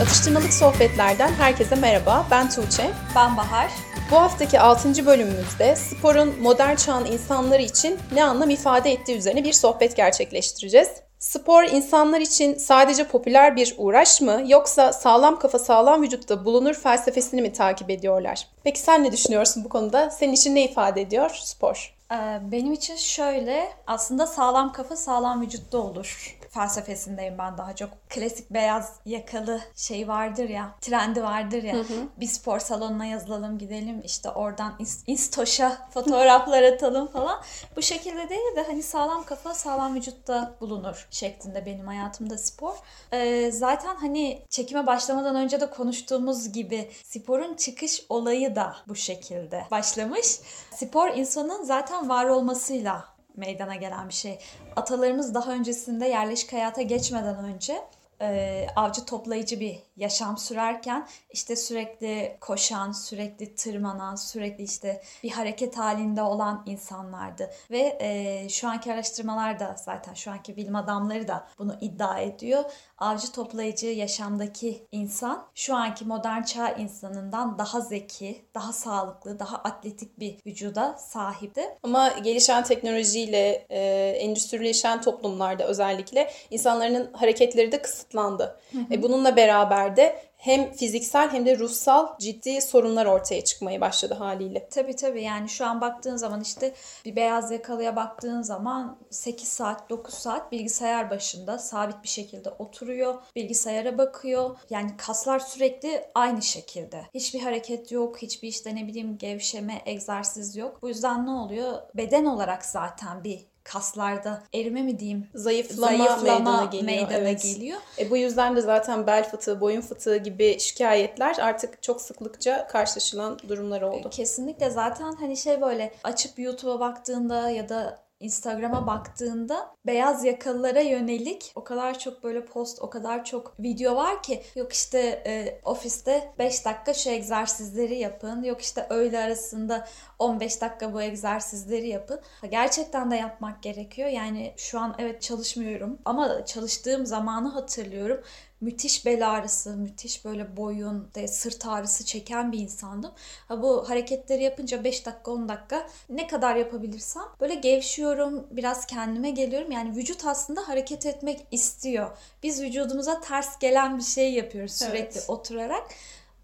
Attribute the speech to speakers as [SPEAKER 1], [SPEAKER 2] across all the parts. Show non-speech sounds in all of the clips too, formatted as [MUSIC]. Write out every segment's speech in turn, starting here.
[SPEAKER 1] Atıştırmalık sohbetlerden herkese merhaba. Ben Tuğçe.
[SPEAKER 2] Ben Bahar.
[SPEAKER 1] Bu haftaki 6. bölümümüzde sporun modern çağın insanları için ne anlam ifade ettiği üzerine bir sohbet gerçekleştireceğiz. Spor insanlar için sadece popüler bir uğraş mı yoksa sağlam kafa sağlam vücutta bulunur felsefesini mi takip ediyorlar? Peki sen ne düşünüyorsun bu konuda? Senin için ne ifade ediyor spor?
[SPEAKER 2] Ee, benim için şöyle aslında sağlam kafa sağlam vücutta olur felsefesindeyim ben daha çok. Klasik beyaz yakalı şey vardır ya, trendi vardır ya. Hı hı. Bir spor salonuna yazılalım gidelim işte oradan instoşa fotoğraflar atalım falan. Bu şekilde değil de hani sağlam kafa sağlam vücutta bulunur şeklinde benim hayatımda spor. Ee, zaten hani çekime başlamadan önce de konuştuğumuz gibi sporun çıkış olayı da bu şekilde başlamış. Spor insanın zaten var olmasıyla meydana gelen bir şey. Atalarımız daha öncesinde yerleşik hayata geçmeden önce e, avcı toplayıcı bir yaşam sürerken işte sürekli koşan, sürekli tırmanan, sürekli işte bir hareket halinde olan insanlardı. Ve e, şu anki araştırmalar da zaten şu anki bilim adamları da bunu iddia ediyor. Avcı toplayıcı yaşamdaki insan şu anki modern çağ insanından daha zeki, daha sağlıklı, daha atletik bir vücuda sahipti.
[SPEAKER 1] Ama gelişen teknolojiyle e, endüstrileşen toplumlarda özellikle insanların hareketleri de kısıtlandı. Hı hı. E, bununla beraber de hem fiziksel hem de ruhsal ciddi sorunlar ortaya çıkmaya başladı haliyle.
[SPEAKER 2] Tabii tabii yani şu an baktığın zaman işte bir beyaz yakalıya baktığın zaman 8 saat 9 saat bilgisayar başında sabit bir şekilde oturuyor. Bilgisayara bakıyor. Yani kaslar sürekli aynı şekilde. Hiçbir hareket yok. Hiçbir işte ne bileyim gevşeme, egzersiz yok. Bu yüzden ne oluyor? Beden olarak zaten bir kaslarda erime mi diyeyim
[SPEAKER 1] zayıflama, zayıflama meydana geliyor. Meydana evet. geliyor. E, bu yüzden de zaten bel fıtığı, boyun fıtığı gibi şikayetler artık çok sıklıkça karşılaşılan durumlar oldu.
[SPEAKER 2] Kesinlikle zaten hani şey böyle açıp YouTube'a baktığında ya da Instagram'a baktığında beyaz yakalılara yönelik o kadar çok böyle post, o kadar çok video var ki yok işte e, ofiste 5 dakika şu egzersizleri yapın, yok işte öğle arasında 15 dakika bu egzersizleri yapın. Gerçekten de yapmak gerekiyor. Yani şu an evet çalışmıyorum ama çalıştığım zamanı hatırlıyorum müthiş bel ağrısı, müthiş böyle boyun, de sırt ağrısı çeken bir insandım. Ha bu hareketleri yapınca 5 dakika 10 dakika ne kadar yapabilirsem böyle gevşiyorum, biraz kendime geliyorum. Yani vücut aslında hareket etmek istiyor. Biz vücudumuza ters gelen bir şey yapıyoruz sürekli evet. oturarak.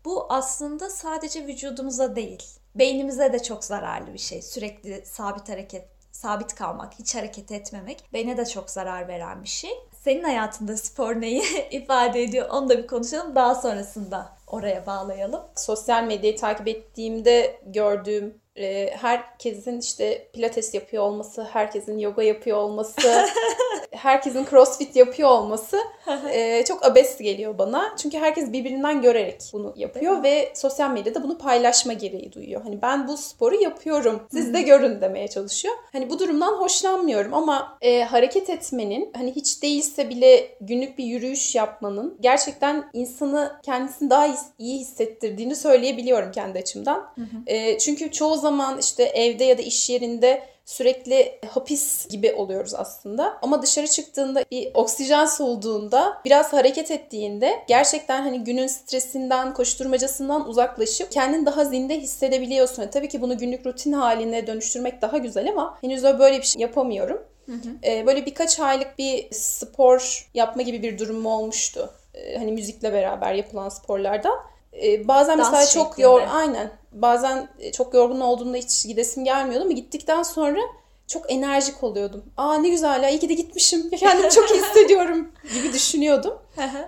[SPEAKER 2] Bu aslında sadece vücudumuza değil, beynimize de çok zararlı bir şey. Sürekli sabit hareket sabit kalmak, hiç hareket etmemek beyne de çok zarar veren bir şey. Senin hayatında spor neyi [LAUGHS] ifade ediyor onu da bir konuşalım. Daha sonrasında oraya bağlayalım.
[SPEAKER 1] Sosyal medyayı takip ettiğimde gördüğüm e, herkesin işte pilates yapıyor olması, herkesin yoga yapıyor olması, [LAUGHS] herkesin crossfit yapıyor olması [LAUGHS] e, çok abes geliyor bana. Çünkü herkes birbirinden görerek bunu yapıyor ve sosyal medyada bunu paylaşma gereği duyuyor. Hani ben bu sporu yapıyorum, siz de görün demeye çalışıyor. Hani bu durumdan hoşlanmıyorum ama e, hareket etmenin hani hiç değilse bile günlük bir yürüyüş yapmanın gerçekten insanı kendisini daha iyi hissettirdiğini söyleyebiliyorum kendi açımdan. E, çünkü çoğu zaman zaman işte evde ya da iş yerinde sürekli hapis gibi oluyoruz aslında. Ama dışarı çıktığında bir oksijen soluduğunda, biraz hareket ettiğinde gerçekten hani günün stresinden, koşturmacasından uzaklaşıp kendini daha zinde hissedebiliyorsun. Yani tabii ki bunu günlük rutin haline dönüştürmek daha güzel ama henüz öyle böyle bir şey yapamıyorum. Hı hı. Ee, böyle birkaç aylık bir spor yapma gibi bir durum olmuştu. Ee, hani müzikle beraber yapılan sporlardan. Ee, bazen Dans mesela çok yor aynen bazen e, çok yorgun olduğumda hiç gidesim gelmiyordu ama gittikten sonra çok enerjik oluyordum. Aa ne güzel ya iyi ki de gitmişim. Kendimi çok iyi hissediyorum gibi düşünüyordum.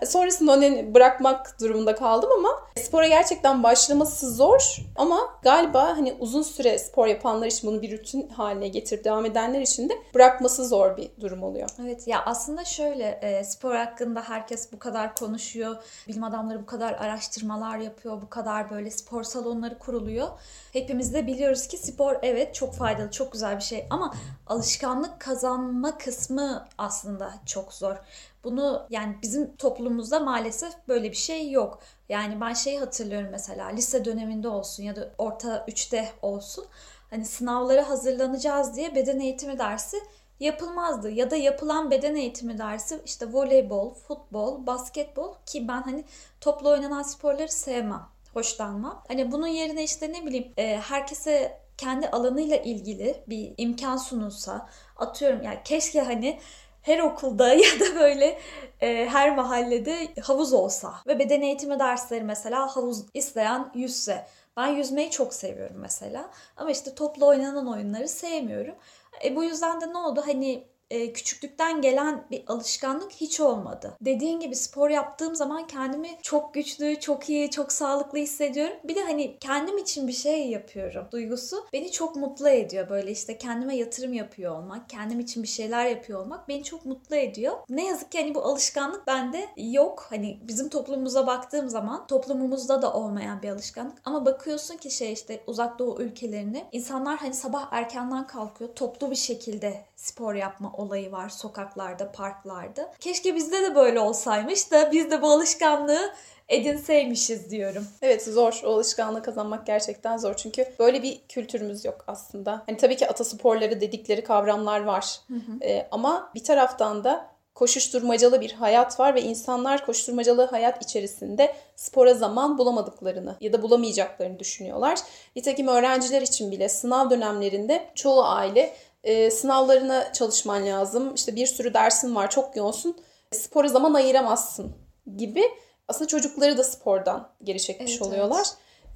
[SPEAKER 1] Sonrasında onu bırakmak durumunda kaldım ama spora gerçekten başlaması zor ama galiba hani uzun süre spor yapanlar için bunu bir rutin haline getirip devam edenler için de bırakması zor bir durum oluyor.
[SPEAKER 2] Evet ya aslında şöyle e, spor hakkında herkes bu kadar konuşuyor. Bilim adamları bu kadar araştırmalar yapıyor. Bu kadar böyle spor salonları kuruluyor. Hepimiz de biliyoruz ki spor evet çok faydalı, çok güzel bir şey ama alışkanlık kazanma kısmı aslında çok zor. Bunu yani bizim toplumumuzda maalesef böyle bir şey yok. Yani ben şeyi hatırlıyorum mesela lise döneminde olsun ya da orta 3'te olsun. Hani sınavlara hazırlanacağız diye beden eğitimi dersi yapılmazdı. Ya da yapılan beden eğitimi dersi işte voleybol, futbol, basketbol ki ben hani toplu oynanan sporları sevmem, hoşlanmam. Hani bunun yerine işte ne bileyim e, herkese kendi alanıyla ilgili bir imkan sunulsa atıyorum yani keşke hani her okulda [LAUGHS] ya da böyle e, her mahallede havuz olsa ve beden eğitimi dersleri mesela havuz isteyen yüzse. Ben yüzmeyi çok seviyorum mesela ama işte toplu oynanan oyunları sevmiyorum. E, bu yüzden de ne oldu hani e, küçüklükten gelen bir alışkanlık hiç olmadı. Dediğin gibi spor yaptığım zaman kendimi çok güçlü, çok iyi, çok sağlıklı hissediyorum. Bir de hani kendim için bir şey yapıyorum duygusu beni çok mutlu ediyor. Böyle işte kendime yatırım yapıyor olmak, kendim için bir şeyler yapıyor olmak beni çok mutlu ediyor. Ne yazık ki hani bu alışkanlık bende yok. Hani bizim toplumumuza baktığım zaman toplumumuzda da olmayan bir alışkanlık. Ama bakıyorsun ki şey işte uzak doğu ülkelerine insanlar hani sabah erkenden kalkıyor toplu bir şekilde spor yapma olayı var sokaklarda, parklarda. Keşke bizde de böyle olsaymış da biz de bu alışkanlığı edinseymişiz diyorum.
[SPEAKER 1] Evet zor. O alışkanlığı kazanmak gerçekten zor. Çünkü böyle bir kültürümüz yok aslında. Hani tabii ki atasporları dedikleri kavramlar var. Hı hı. Ee, ama bir taraftan da koşuşturmacalı bir hayat var ve insanlar koşuşturmacalı hayat içerisinde spora zaman bulamadıklarını ya da bulamayacaklarını düşünüyorlar. Nitekim öğrenciler için bile sınav dönemlerinde çoğu aile e, sınavlarına çalışman lazım. İşte bir sürü dersin var, çok yoğunsun. Spora zaman ayıramazsın gibi. Aslında çocukları da spordan geri çekmiş evet, oluyorlar.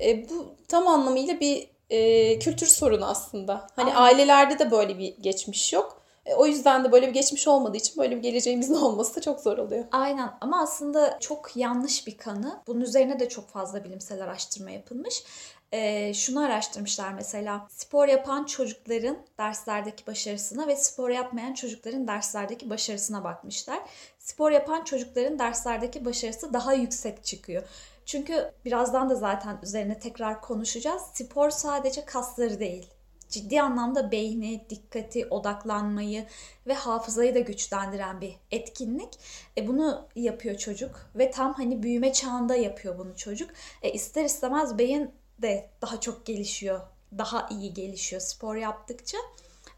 [SPEAKER 1] Evet. E, bu tam anlamıyla bir e, kültür sorunu aslında. Hani Aynen. ailelerde de böyle bir geçmiş yok. E, o yüzden de böyle bir geçmiş olmadığı için böyle bir geleceğimizin [LAUGHS] olması da çok zor oluyor.
[SPEAKER 2] Aynen ama aslında çok yanlış bir kanı. Bunun üzerine de çok fazla bilimsel araştırma yapılmış e, şunu araştırmışlar mesela spor yapan çocukların derslerdeki başarısına ve spor yapmayan çocukların derslerdeki başarısına bakmışlar. Spor yapan çocukların derslerdeki başarısı daha yüksek çıkıyor. Çünkü birazdan da zaten üzerine tekrar konuşacağız. Spor sadece kasları değil. Ciddi anlamda beyni, dikkati, odaklanmayı ve hafızayı da güçlendiren bir etkinlik. E bunu yapıyor çocuk ve tam hani büyüme çağında yapıyor bunu çocuk. E ister istemez beyin de daha çok gelişiyor. Daha iyi gelişiyor spor yaptıkça.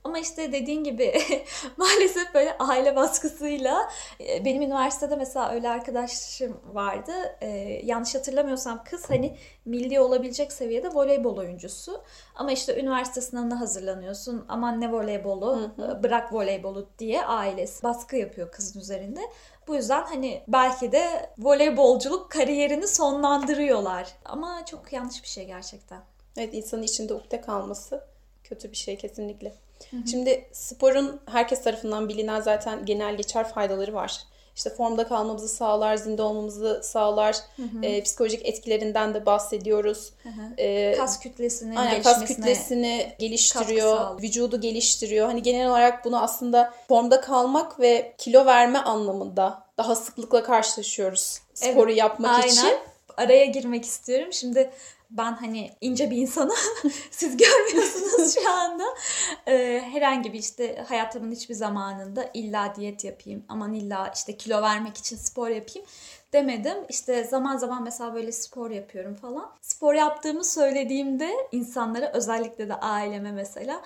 [SPEAKER 2] Ama işte dediğin gibi [LAUGHS] maalesef böyle aile baskısıyla e, benim üniversitede mesela öyle arkadaşım vardı. Ee, yanlış hatırlamıyorsam kız hani milli olabilecek seviyede voleybol oyuncusu. Ama işte üniversite sınavına hazırlanıyorsun. Aman ne voleybolu, hı hı. bırak voleybolu diye ailesi baskı yapıyor kızın üzerinde. Bu yüzden hani belki de voleybolculuk kariyerini sonlandırıyorlar. Ama çok yanlış bir şey gerçekten.
[SPEAKER 1] Evet insanın içinde ukde kalması kötü bir şey kesinlikle. Hı hı. Şimdi sporun herkes tarafından bilinen zaten genel geçer faydaları var. İşte formda kalmamızı sağlar, zinde olmamızı sağlar. Hı hı. E, psikolojik etkilerinden de bahsediyoruz.
[SPEAKER 2] Hı hı. E, kas kütlesini
[SPEAKER 1] aynen, kas kütlesini geliştiriyor, vücudu geliştiriyor. Hani genel olarak bunu aslında formda kalmak ve kilo verme anlamında daha sıklıkla karşılaşıyoruz sporu evet, yapmak aynen. için.
[SPEAKER 2] Araya girmek istiyorum. Şimdi ben hani ince bir insanım. [LAUGHS] Siz görmüyorsunuz şu anda. Ee, herhangi bir işte hayatımın hiçbir zamanında illa diyet yapayım. Aman illa işte kilo vermek için spor yapayım demedim. İşte zaman zaman mesela böyle spor yapıyorum falan. Spor yaptığımı söylediğimde insanlara özellikle de aileme mesela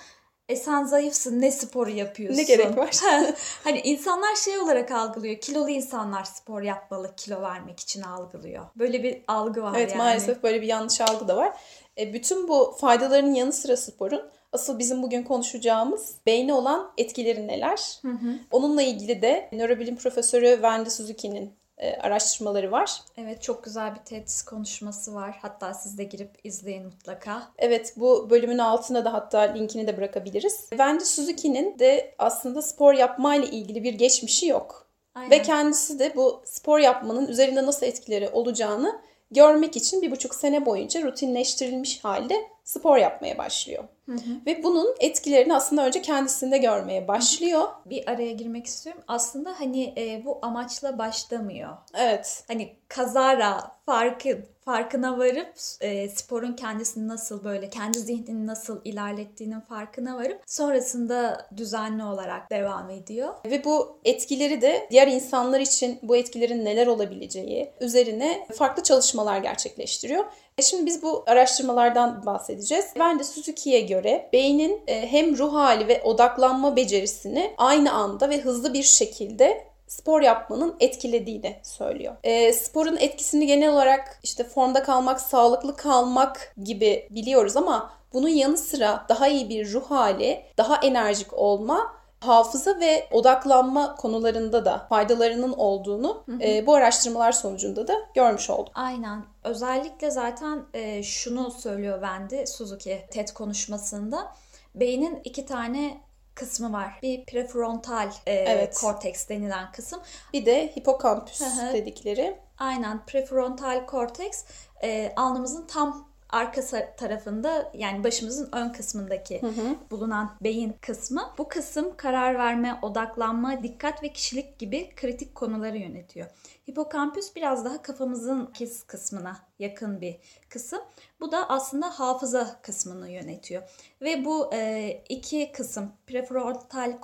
[SPEAKER 2] e sen zayıfsın ne sporu yapıyorsun?
[SPEAKER 1] Ne gerek var? [LAUGHS]
[SPEAKER 2] hani insanlar şey olarak algılıyor. Kilolu insanlar spor yapmalı kilo vermek için algılıyor. Böyle bir algı var
[SPEAKER 1] evet,
[SPEAKER 2] yani.
[SPEAKER 1] maalesef böyle bir yanlış algı da var. E, bütün bu faydalarının yanı sıra sporun asıl bizim bugün konuşacağımız beyne olan etkileri neler? Hı hı. Onunla ilgili de nörobilim profesörü Wendy Suzuki'nin e, araştırmaları var.
[SPEAKER 2] Evet çok güzel bir TED konuşması var. Hatta siz de girip izleyin mutlaka.
[SPEAKER 1] Evet bu bölümün altına da hatta linkini de bırakabiliriz. Wendy Suzuki'nin de aslında spor yapmayla ilgili bir geçmişi yok. Aynen. Ve kendisi de bu spor yapmanın üzerinde nasıl etkileri olacağını görmek için bir buçuk sene boyunca rutinleştirilmiş halde spor yapmaya başlıyor. Hı hı. Ve bunun etkilerini aslında önce kendisinde görmeye başlıyor.
[SPEAKER 2] Bir araya girmek istiyorum. Aslında hani e, bu amaçla başlamıyor.
[SPEAKER 1] Evet.
[SPEAKER 2] Hani kazara farkı farkına varıp e, sporun kendisini nasıl böyle kendi zihnini nasıl ilerlettiğinin farkına varıp sonrasında düzenli olarak devam ediyor.
[SPEAKER 1] Ve bu etkileri de diğer insanlar için bu etkilerin neler olabileceği üzerine farklı çalışmalar gerçekleştiriyor. E, şimdi biz bu araştırmalardan bahsedeceğiz. Ben de Suzuki'ye göre beynin e, hem ruh hali ve odaklanma becerisini aynı anda ve hızlı bir şekilde spor yapmanın etkilediğini söylüyor. E, sporun etkisini genel olarak işte formda kalmak, sağlıklı kalmak gibi biliyoruz ama bunun yanı sıra daha iyi bir ruh hali, daha enerjik olma hafıza ve odaklanma konularında da faydalarının olduğunu hı hı. E, bu araştırmalar sonucunda da görmüş olduk.
[SPEAKER 2] Aynen. Özellikle zaten e, şunu söylüyor Wendy Suzuki TED konuşmasında. Beynin iki tane kısmı var. Bir prefrontal e, evet. korteks denilen kısım.
[SPEAKER 1] Bir de hipokampüs dedikleri.
[SPEAKER 2] Aynen. Prefrontal korteks e, alnımızın tam arka tarafında yani başımızın ön kısmındaki hı hı. bulunan beyin kısmı. Bu kısım karar verme, odaklanma, dikkat ve kişilik gibi kritik konuları yönetiyor. Hipokampüs biraz daha kafamızın kis kısmına yakın bir kısım. Bu da aslında hafıza kısmını yönetiyor. Ve bu e, iki kısım prefrontal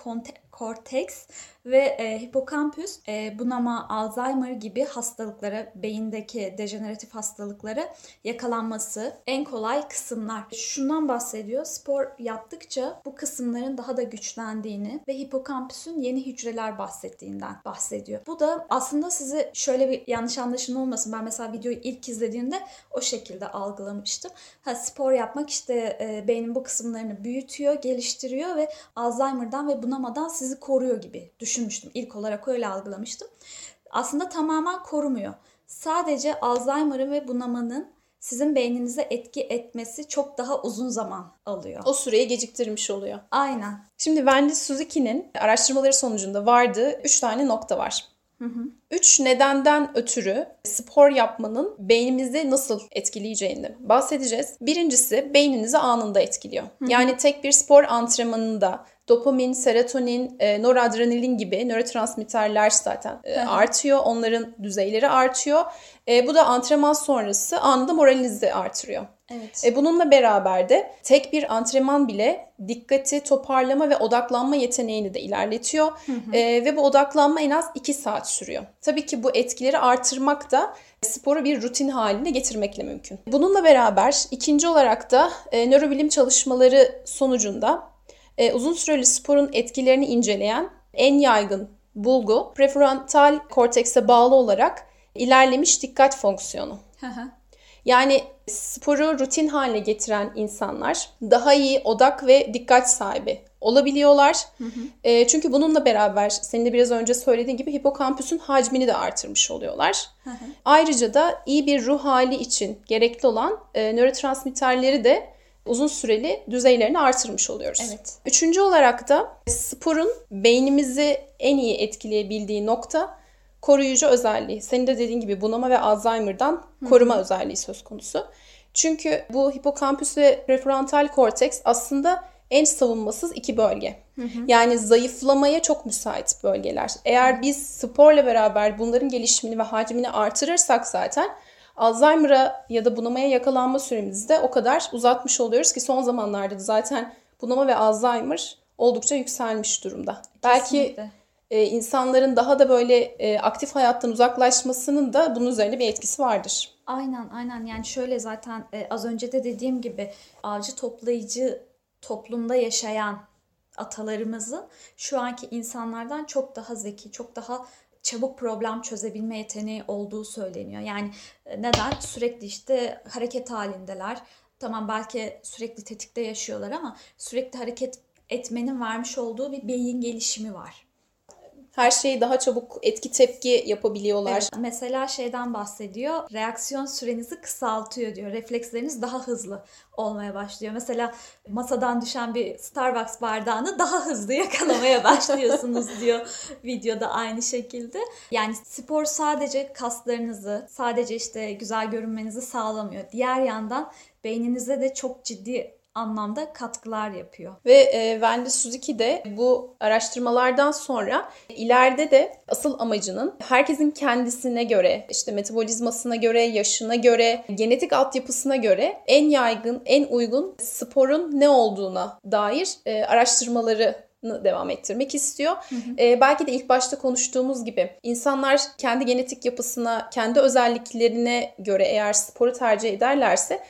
[SPEAKER 2] korteks ve e, hipokampüs e, bunama, Alzheimer gibi hastalıklara, beyindeki dejeneratif hastalıklara yakalanması en kolay kısımlar. Şundan bahsediyor. Spor yaptıkça bu kısımların daha da güçlendiğini ve hipokampüsün yeni hücreler bahsettiğinden bahsediyor. Bu da aslında sizi şöyle bir yanlış anlaşılma olmasın. Ben mesela videoyu ilk izlediğimde o şekilde algılamıştım. Ha, spor yapmak işte e, beynin bu kısımlarını büyütüyor, geliştiriyor ve Alzheimer'dan ve bunamadan sizi koruyor gibi düşünmüştüm. İlk olarak öyle algılamıştım. Aslında tamamen korumuyor. Sadece Alzheimer'ın ve bunamanın sizin beyninize etki etmesi çok daha uzun zaman alıyor.
[SPEAKER 1] O süreyi geciktirmiş oluyor.
[SPEAKER 2] Aynen.
[SPEAKER 1] Şimdi Wendy Suzuki'nin araştırmaları sonucunda vardığı 3 tane nokta var. Hı hı. Üç nedenden ötürü spor yapmanın beynimizi nasıl etkileyeceğini bahsedeceğiz. Birincisi beyninizi anında etkiliyor. Hı hı. Yani tek bir spor antrenmanında dopamin, serotonin, e, noradrenalin gibi nörotransmitterler zaten e, artıyor. Onların düzeyleri artıyor. E, bu da antrenman sonrası anında moralinizi artırıyor. Evet. E, bununla beraber de tek bir antrenman bile dikkati toparlama ve odaklanma yeteneğini de ilerletiyor. Hı hı. E, ve bu odaklanma en az 2 saat sürüyor. Tabii ki bu etkileri artırmak da sporu bir rutin haline getirmekle mümkün. Bununla beraber ikinci olarak da e, nörobilim çalışmaları sonucunda e, uzun süreli sporun etkilerini inceleyen en yaygın bulgu prefrontal kortekse bağlı olarak ilerlemiş dikkat fonksiyonu. Yani sporu rutin haline getiren insanlar daha iyi odak ve dikkat sahibi olabiliyorlar. Hı hı. E, çünkü bununla beraber senin de biraz önce söylediğin gibi hipokampüsün hacmini de artırmış oluyorlar. Hı hı. Ayrıca da iyi bir ruh hali için gerekli olan e, nörotransmitterleri de uzun süreli düzeylerini artırmış oluyoruz. Evet. Üçüncü olarak da sporun beynimizi en iyi etkileyebildiği nokta koruyucu özelliği. Senin de dediğin gibi bunama ve Alzheimer'dan koruma Hı-hı. özelliği söz konusu. Çünkü bu hipokampüs ve prefrontal korteks aslında en savunmasız iki bölge. Hı hı. Yani zayıflamaya çok müsait bölgeler. Eğer biz sporla beraber bunların gelişimini ve hacmini artırırsak zaten Alzheimer'a ya da bunamaya yakalanma süremizi de o kadar uzatmış oluyoruz ki son zamanlarda da zaten bunama ve Alzheimer oldukça yükselmiş durumda. Kesinlikle. Belki e, insanların daha da böyle e, aktif hayattan uzaklaşmasının da bunun üzerinde bir etkisi vardır.
[SPEAKER 2] Aynen aynen yani şöyle zaten e, az önce de dediğim gibi avcı toplayıcı toplumda yaşayan atalarımızın şu anki insanlardan çok daha zeki, çok daha çabuk problem çözebilme yeteneği olduğu söyleniyor. Yani e, neden? Sürekli işte hareket halindeler. Tamam belki sürekli tetikte yaşıyorlar ama sürekli hareket etmenin vermiş olduğu bir beyin gelişimi var
[SPEAKER 1] her şeyi daha çabuk etki tepki yapabiliyorlar. Evet,
[SPEAKER 2] mesela şeyden bahsediyor. Reaksiyon sürenizi kısaltıyor diyor. Refleksleriniz daha hızlı olmaya başlıyor. Mesela masadan düşen bir Starbucks bardağını daha hızlı yakalamaya [LAUGHS] başlıyorsunuz diyor videoda aynı şekilde. Yani spor sadece kaslarınızı, sadece işte güzel görünmenizi sağlamıyor. Diğer yandan beyninize de çok ciddi anlamda katkılar yapıyor.
[SPEAKER 1] Ve e, Wendy Suzuki de bu araştırmalardan sonra ileride de asıl amacının herkesin kendisine göre, işte metabolizmasına göre, yaşına göre, genetik altyapısına göre en yaygın, en uygun sporun ne olduğuna dair e, araştırmaları devam ettirmek istiyor. Hı hı. Ee, belki de ilk başta konuştuğumuz gibi insanlar kendi genetik yapısına, kendi özelliklerine göre eğer sporu tercih ederlerse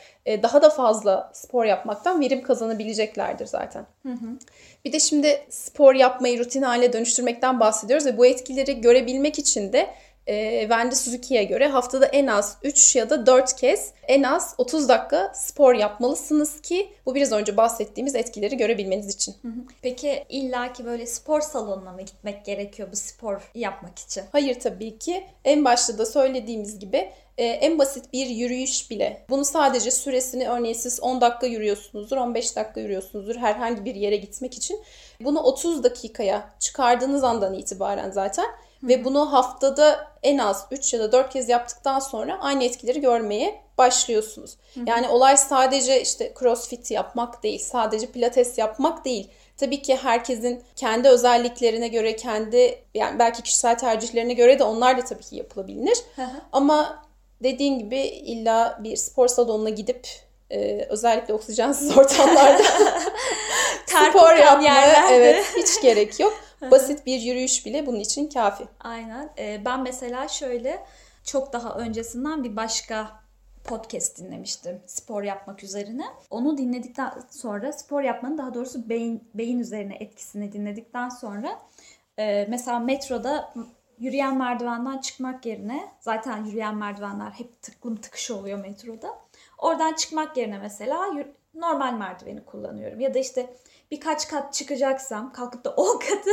[SPEAKER 1] daha da fazla spor yapmaktan verim kazanabileceklerdir zaten. Hı hı. Bir de şimdi spor yapmayı rutin hale dönüştürmekten bahsediyoruz ve bu etkileri görebilmek için de e, Wendy Suzuki'ye göre haftada en az 3 ya da 4 kez en az 30 dakika spor yapmalısınız ki bu biraz önce bahsettiğimiz etkileri görebilmeniz için.
[SPEAKER 2] Peki illaki böyle spor salonuna mı gitmek gerekiyor bu spor yapmak için?
[SPEAKER 1] Hayır tabii ki. En başta da söylediğimiz gibi e, en basit bir yürüyüş bile. Bunu sadece süresini örneğin siz 10 dakika yürüyorsunuzdur, 15 dakika yürüyorsunuzdur herhangi bir yere gitmek için. Bunu 30 dakikaya çıkardığınız andan itibaren zaten ve bunu haftada en az 3 ya da 4 kez yaptıktan sonra aynı etkileri görmeye başlıyorsunuz. Hı. Yani olay sadece işte crossfit yapmak değil, sadece pilates yapmak değil. Tabii ki herkesin kendi özelliklerine göre, kendi yani belki kişisel tercihlerine göre de onlar da tabii ki yapılabilir. Ama dediğin gibi illa bir spor salonuna gidip e, özellikle oksijensiz ortamlarda [LAUGHS] [LAUGHS] spor yapmaya evet hiç gerek yok. Basit bir yürüyüş bile bunun için kafi.
[SPEAKER 2] Aynen. Ee, ben mesela şöyle çok daha öncesinden bir başka podcast dinlemiştim spor yapmak üzerine. Onu dinledikten sonra spor yapmanın daha doğrusu beyin beyin üzerine etkisini dinledikten sonra e, mesela metroda yürüyen merdivenden çıkmak yerine zaten yürüyen merdivenler hep tıklım tıkış oluyor metroda. Oradan çıkmak yerine mesela normal merdiveni kullanıyorum. Ya da işte birkaç kat çıkacaksam kalkıp da [LAUGHS] 10 katı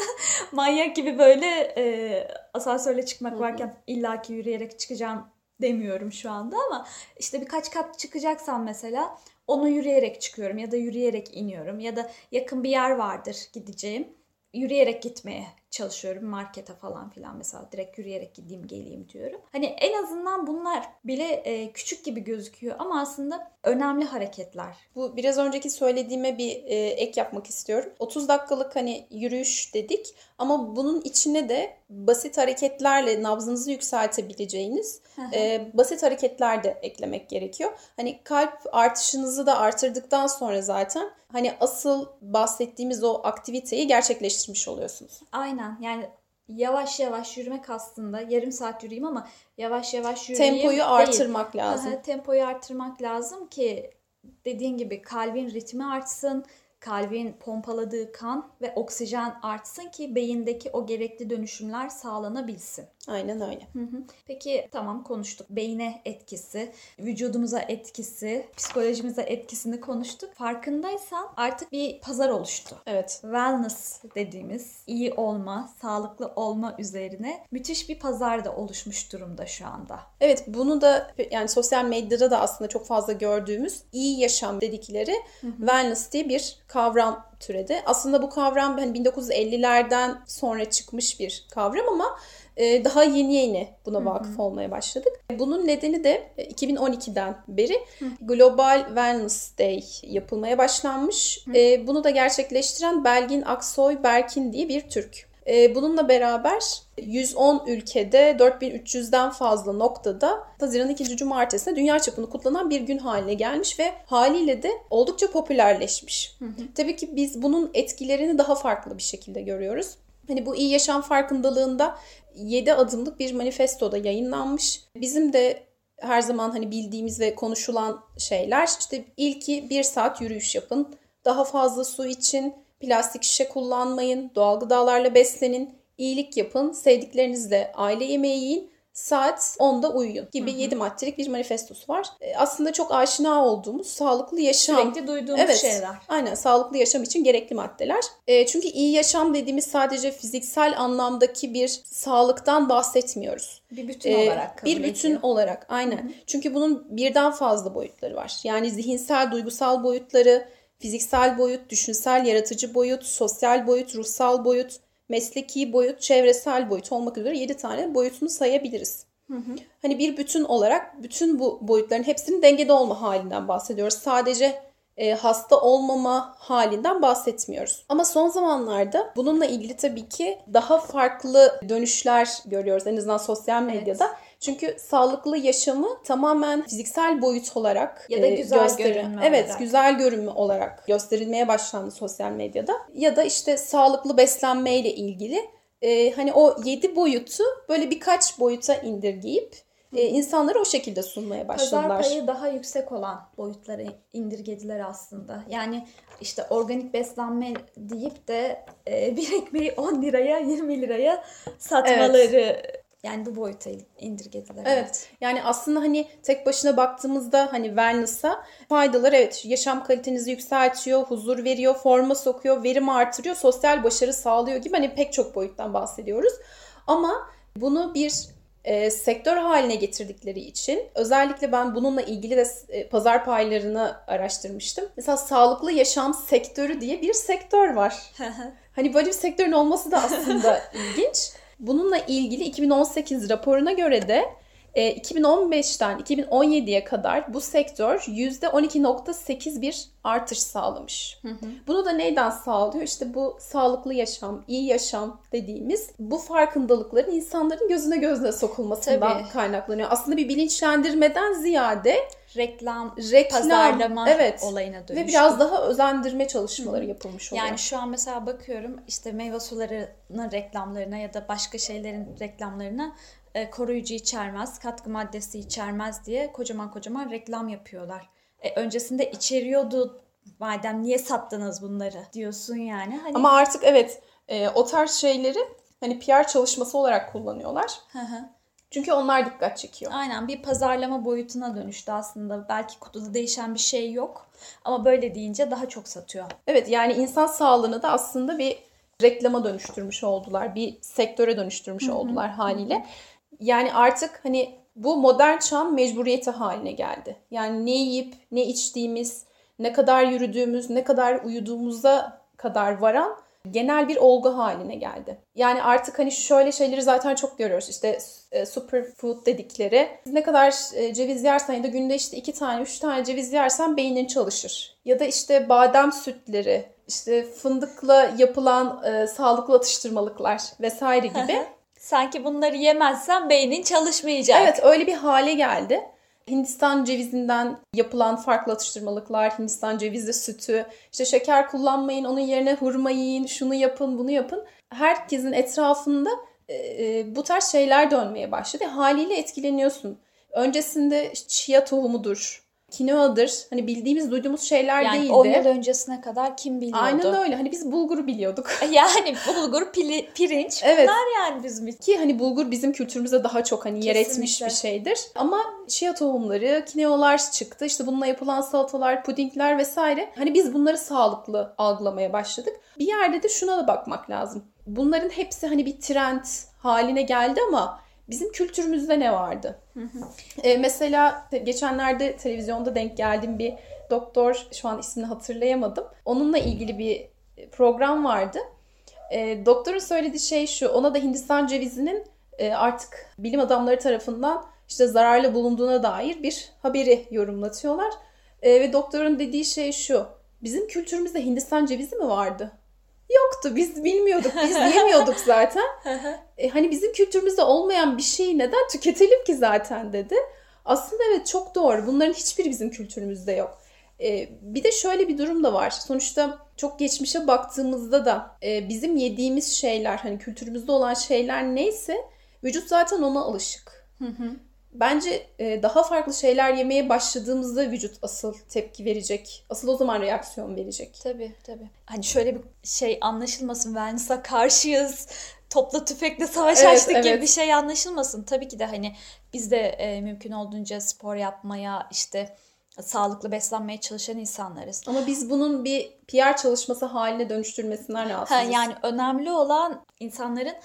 [SPEAKER 2] manyak gibi böyle e, asansörle çıkmak varken illaki yürüyerek çıkacağım demiyorum şu anda ama işte birkaç kat çıkacaksam mesela onu yürüyerek çıkıyorum ya da yürüyerek iniyorum ya da yakın bir yer vardır gideceğim yürüyerek gitmeye çalışıyorum markete falan filan mesela direkt yürüyerek gideyim geleyim diyorum. Hani en azından bunlar bile e, küçük gibi gözüküyor ama aslında önemli hareketler.
[SPEAKER 1] Bu biraz önceki söylediğime bir e, ek yapmak istiyorum. 30 dakikalık hani yürüyüş dedik ama bunun içine de basit hareketlerle nabzınızı yükseltebileceğiniz e, basit hareketler de eklemek gerekiyor. Hani kalp artışınızı da artırdıktan sonra zaten hani asıl bahsettiğimiz o aktiviteyi gerçekleştirmiş oluyorsunuz.
[SPEAKER 2] Aynen yani yavaş yavaş yürümek aslında yarım saat yürüyeyim ama yavaş yavaş yürüyeyim
[SPEAKER 1] Tempoyu
[SPEAKER 2] değil.
[SPEAKER 1] artırmak lazım.
[SPEAKER 2] Tempoyu artırmak lazım ki dediğin gibi kalbin ritmi artsın, kalbin pompaladığı kan ve oksijen artsın ki beyindeki o gerekli dönüşümler sağlanabilsin.
[SPEAKER 1] Aynen öyle.
[SPEAKER 2] Hı hı. Peki tamam konuştuk. Beyine etkisi, vücudumuza etkisi, psikolojimize etkisini konuştuk. Farkındaysan artık bir pazar oluştu.
[SPEAKER 1] Evet.
[SPEAKER 2] Wellness dediğimiz iyi olma, sağlıklı olma üzerine müthiş bir pazar da oluşmuş durumda şu anda.
[SPEAKER 1] Evet bunu da yani sosyal medyada da aslında çok fazla gördüğümüz iyi yaşam dedikleri hı hı. wellness diye bir kavram türedi. Aslında bu kavram hani 1950'lerden sonra çıkmış bir kavram ama e, daha yeni yeni buna vakıf olmaya başladık. Bunun nedeni de 2012'den beri Global Wellness Day yapılmaya başlanmış. E, bunu da gerçekleştiren Belgin Aksoy Berkin diye bir Türk. E, bununla beraber 110 ülkede 4300'den fazla noktada Haziran 2. Cumartesi'ne dünya çapını kutlanan bir gün haline gelmiş ve haliyle de oldukça popülerleşmiş. Hı hı. Tabii ki biz bunun etkilerini daha farklı bir şekilde görüyoruz. Hani bu iyi yaşam farkındalığında 7 adımlık bir manifesto da yayınlanmış. Bizim de her zaman hani bildiğimiz ve konuşulan şeyler işte ilki bir saat yürüyüş yapın. Daha fazla su için, plastik şişe kullanmayın, doğal gıdalarla beslenin, iyilik yapın, sevdiklerinizle aile yemeği yiyin saat 10'da uyuyun gibi hı hı. 7 maddelik bir manifestosu var. E, aslında çok aşina olduğumuz sağlıklı yaşam.
[SPEAKER 2] Sürekli duyduğumuz evet, şeyler.
[SPEAKER 1] Aynen sağlıklı yaşam için gerekli maddeler. E, çünkü iyi yaşam dediğimiz sadece fiziksel anlamdaki bir sağlıktan bahsetmiyoruz.
[SPEAKER 2] Bir bütün e, olarak kabul
[SPEAKER 1] Bir bütün ediyor. olarak aynen. Hı hı. Çünkü bunun birden fazla boyutları var. Yani zihinsel, duygusal boyutları, fiziksel boyut, düşünsel, yaratıcı boyut, sosyal boyut, ruhsal boyut, mesleki boyut, çevresel boyut olmak üzere 7 tane boyutunu sayabiliriz. Hı hı. Hani bir bütün olarak bütün bu boyutların hepsinin dengede olma halinden bahsediyoruz. Sadece e, hasta olmama halinden bahsetmiyoruz. Ama son zamanlarda bununla ilgili tabii ki daha farklı dönüşler görüyoruz en azından sosyal medyada. Evet. Çünkü sağlıklı yaşamı tamamen fiziksel boyut olarak
[SPEAKER 2] ya da e, güzel gösteri, görünme
[SPEAKER 1] Evet, olarak. güzel görünme olarak gösterilmeye başlandı sosyal medyada. Ya da işte sağlıklı beslenmeyle ilgili e, hani o yedi boyutu böyle birkaç boyuta indirgeyip e, insanlara o şekilde sunmaya başladılar.
[SPEAKER 2] Pazar payı daha yüksek olan boyutlara indirgediler aslında. Yani işte organik beslenme deyip de e, bir ekmeği 10 liraya 20 liraya satmaları yani bu boyuta indirgediler.
[SPEAKER 1] Evet. Yani aslında hani tek başına baktığımızda hani wellness'a faydalar evet yaşam kalitenizi yükseltiyor, huzur veriyor, forma sokuyor, verim artırıyor, sosyal başarı sağlıyor gibi hani pek çok boyuttan bahsediyoruz. Ama bunu bir e, sektör haline getirdikleri için özellikle ben bununla ilgili de e, pazar paylarını araştırmıştım. Mesela sağlıklı yaşam sektörü diye bir sektör var. hani böyle bir sektörün olması da aslında [LAUGHS] ilginç. Bununla ilgili 2018 raporuna göre de 2015'ten e, 2017'ye kadar bu sektör %12.8 bir artış sağlamış. Hı hı. Bunu da neyden sağlıyor? İşte bu sağlıklı yaşam, iyi yaşam dediğimiz bu farkındalıkların insanların gözüne gözüne sokulmasından Tabii. kaynaklanıyor. Aslında bir bilinçlendirmeden ziyade
[SPEAKER 2] reklam, reklam pazarlama evet. olayına dönüştü.
[SPEAKER 1] Ve biraz daha özendirme çalışmaları yapılmış oluyor.
[SPEAKER 2] Yani şu an mesela bakıyorum işte meyve sularının reklamlarına ya da başka şeylerin reklamlarına e, koruyucu içermez, katkı maddesi içermez diye kocaman kocaman reklam yapıyorlar. E, öncesinde içeriyordu madem niye sattınız bunları diyorsun yani.
[SPEAKER 1] Hani... Ama artık evet e, o tarz şeyleri hani PR çalışması olarak kullanıyorlar. Hı hı. Çünkü onlar dikkat çekiyor.
[SPEAKER 2] Aynen bir pazarlama boyutuna dönüştü aslında. Belki kutuda değişen bir şey yok ama böyle deyince daha çok satıyor.
[SPEAKER 1] Evet yani insan sağlığını da aslında bir reklama dönüştürmüş oldular. Bir sektöre dönüştürmüş Hı-hı. oldular haliyle. Yani artık hani bu modern çağın mecburiyeti haline geldi. Yani ne yiyip ne içtiğimiz, ne kadar yürüdüğümüz, ne kadar uyuduğumuza kadar varan genel bir olgu haline geldi. Yani artık hani şöyle şeyleri zaten çok görüyoruz. İşte e, superfood dedikleri. Ne kadar e, ceviz yersen ya da günde işte iki tane, üç tane ceviz yersen beynin çalışır. Ya da işte badem sütleri, işte fındıkla yapılan e, sağlıklı atıştırmalıklar vesaire gibi.
[SPEAKER 2] Sanki bunları yemezsen beynin çalışmayacak.
[SPEAKER 1] Evet öyle bir hale geldi. Hindistan cevizinden yapılan farklı atıştırmalıklar, Hindistan cevizi sütü, işte şeker kullanmayın, onun yerine hurma yiyin, şunu yapın, bunu yapın. Herkesin etrafında e, e bu tarz şeyler dönmeye başladı. Haliyle etkileniyorsun. Öncesinde chia tohumudur, kinoadır. Hani bildiğimiz, duyduğumuz şeyler yani değildi.
[SPEAKER 2] Yani 10 yıl öncesine kadar kim biliyordu?
[SPEAKER 1] Aynen öyle. Hani biz bulguru biliyorduk. [LAUGHS]
[SPEAKER 2] yani bulgur, pili, pirinç evet. bunlar yani bizim
[SPEAKER 1] Ki hani bulgur bizim kültürümüzde daha çok hani yer etmiş bir şeydir. Ama chia tohumları, kineolar çıktı. İşte bununla yapılan salatalar, pudingler vesaire. Hani biz bunları sağlıklı algılamaya başladık. Bir yerde de şuna da bakmak lazım. Bunların hepsi hani bir trend haline geldi ama bizim kültürümüzde ne vardı? E, mesela geçenlerde televizyonda denk geldiğim bir doktor, şu an ismini hatırlayamadım. Onunla ilgili bir program vardı. E, doktorun söylediği şey şu, ona da Hindistan cevizinin e, artık bilim adamları tarafından işte zararlı bulunduğuna dair bir haberi yorumlatıyorlar. E, ve doktorun dediği şey şu, bizim kültürümüzde Hindistan cevizi mi vardı? Yoktu. Biz bilmiyorduk. Biz [LAUGHS] yemiyorduk zaten. e, hani bizim kültürümüzde olmayan bir şeyi neden tüketelim ki zaten dedi. Aslında evet çok doğru. Bunların hiçbiri bizim kültürümüzde yok. E, bir de şöyle bir durum da var. Sonuçta çok geçmişe baktığımızda da e, bizim yediğimiz şeyler hani kültürümüzde olan şeyler neyse vücut zaten ona alışık. Hı hı bence e, daha farklı şeyler yemeye başladığımızda vücut asıl tepki verecek. Asıl o zaman reaksiyon verecek.
[SPEAKER 2] Tabii tabii. Hani şöyle bir şey anlaşılmasın. Wellness'a karşıyız. Topla tüfekle savaş evet, açtık evet. gibi bir şey anlaşılmasın. Tabii ki de hani biz de e, mümkün olduğunca spor yapmaya işte sağlıklı beslenmeye çalışan insanlarız.
[SPEAKER 1] Ama biz bunun bir PR çalışması haline dönüştürmesinden rahatsızız.
[SPEAKER 2] Ha, yani önemli olan insanların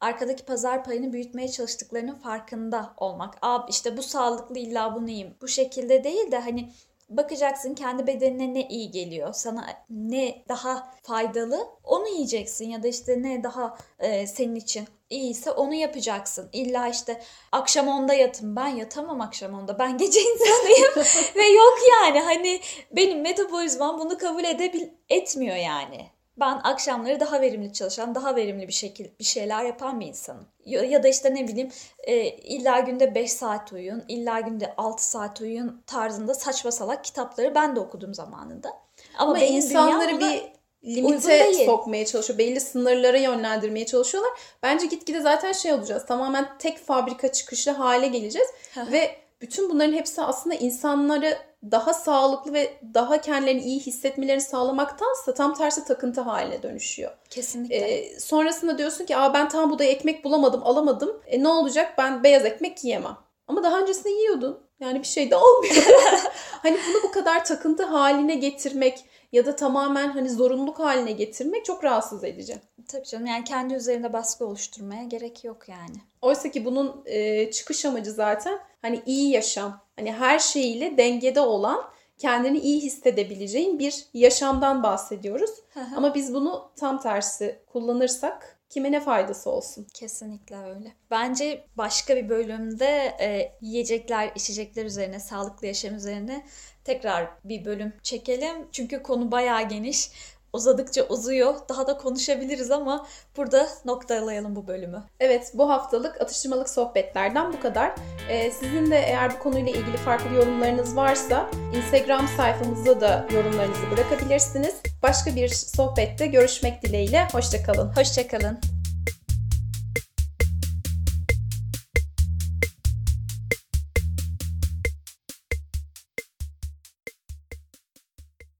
[SPEAKER 2] arkadaki pazar payını büyütmeye çalıştıklarının farkında olmak. Aa işte bu sağlıklı illa bunu yiyeyim. Bu şekilde değil de hani bakacaksın kendi bedenine ne iyi geliyor. Sana ne daha faydalı onu yiyeceksin ya da işte ne daha e, senin için iyiyse onu yapacaksın. İlla işte akşam onda yatın. Ben yatamam akşam onda. Ben gece [LAUGHS] insanıyım ve yok yani hani benim metabolizmam bunu kabul edebil etmiyor yani ben akşamları daha verimli çalışan, daha verimli bir şekilde bir şeyler yapan bir insanım. Ya, da işte ne bileyim e, illa günde 5 saat uyuyun, illa günde 6 saat uyuyun tarzında saçma salak kitapları ben de okudum zamanında.
[SPEAKER 1] Ama, Ama insanları buna... bir limite sokmaya çalışıyor. Belli sınırlara yönlendirmeye çalışıyorlar. Bence gitgide zaten şey olacağız. Tamamen tek fabrika çıkışlı hale geleceğiz. ve bütün bunların hepsi aslında insanları daha sağlıklı ve daha kendilerini iyi hissetmelerini sağlamaktansa tam tersi takıntı haline dönüşüyor.
[SPEAKER 2] Kesinlikle.
[SPEAKER 1] Ee, sonrasında diyorsun ki Aa, ben tam buğday ekmek bulamadım alamadım. E, ne olacak ben beyaz ekmek yiyemem. Ama daha öncesinde yiyordun. Yani bir şey de olmuyor. [LAUGHS] hani bunu bu kadar takıntı haline getirmek ya da tamamen hani zorunluluk haline getirmek çok rahatsız edici.
[SPEAKER 2] Tabii canım yani kendi üzerinde baskı oluşturmaya gerek yok yani.
[SPEAKER 1] Oysa ki bunun e, çıkış amacı zaten hani iyi yaşam. Hani her şeyiyle dengede olan kendini iyi hissedebileceğin bir yaşamdan bahsediyoruz. Ama biz bunu tam tersi kullanırsak kime ne faydası olsun?
[SPEAKER 2] Kesinlikle öyle. Bence başka bir bölümde e, yiyecekler, içecekler üzerine, sağlıklı yaşam üzerine tekrar bir bölüm çekelim. Çünkü konu bayağı geniş. Uzadıkça uzuyor. Daha da konuşabiliriz ama burada noktalayalım bu bölümü.
[SPEAKER 1] Evet bu haftalık atıştırmalık sohbetlerden bu kadar. Ee, sizin de eğer bu konuyla ilgili farklı yorumlarınız varsa Instagram sayfamızda da yorumlarınızı bırakabilirsiniz. Başka bir sohbette görüşmek dileğiyle. Hoşçakalın.
[SPEAKER 2] Hoşçakalın.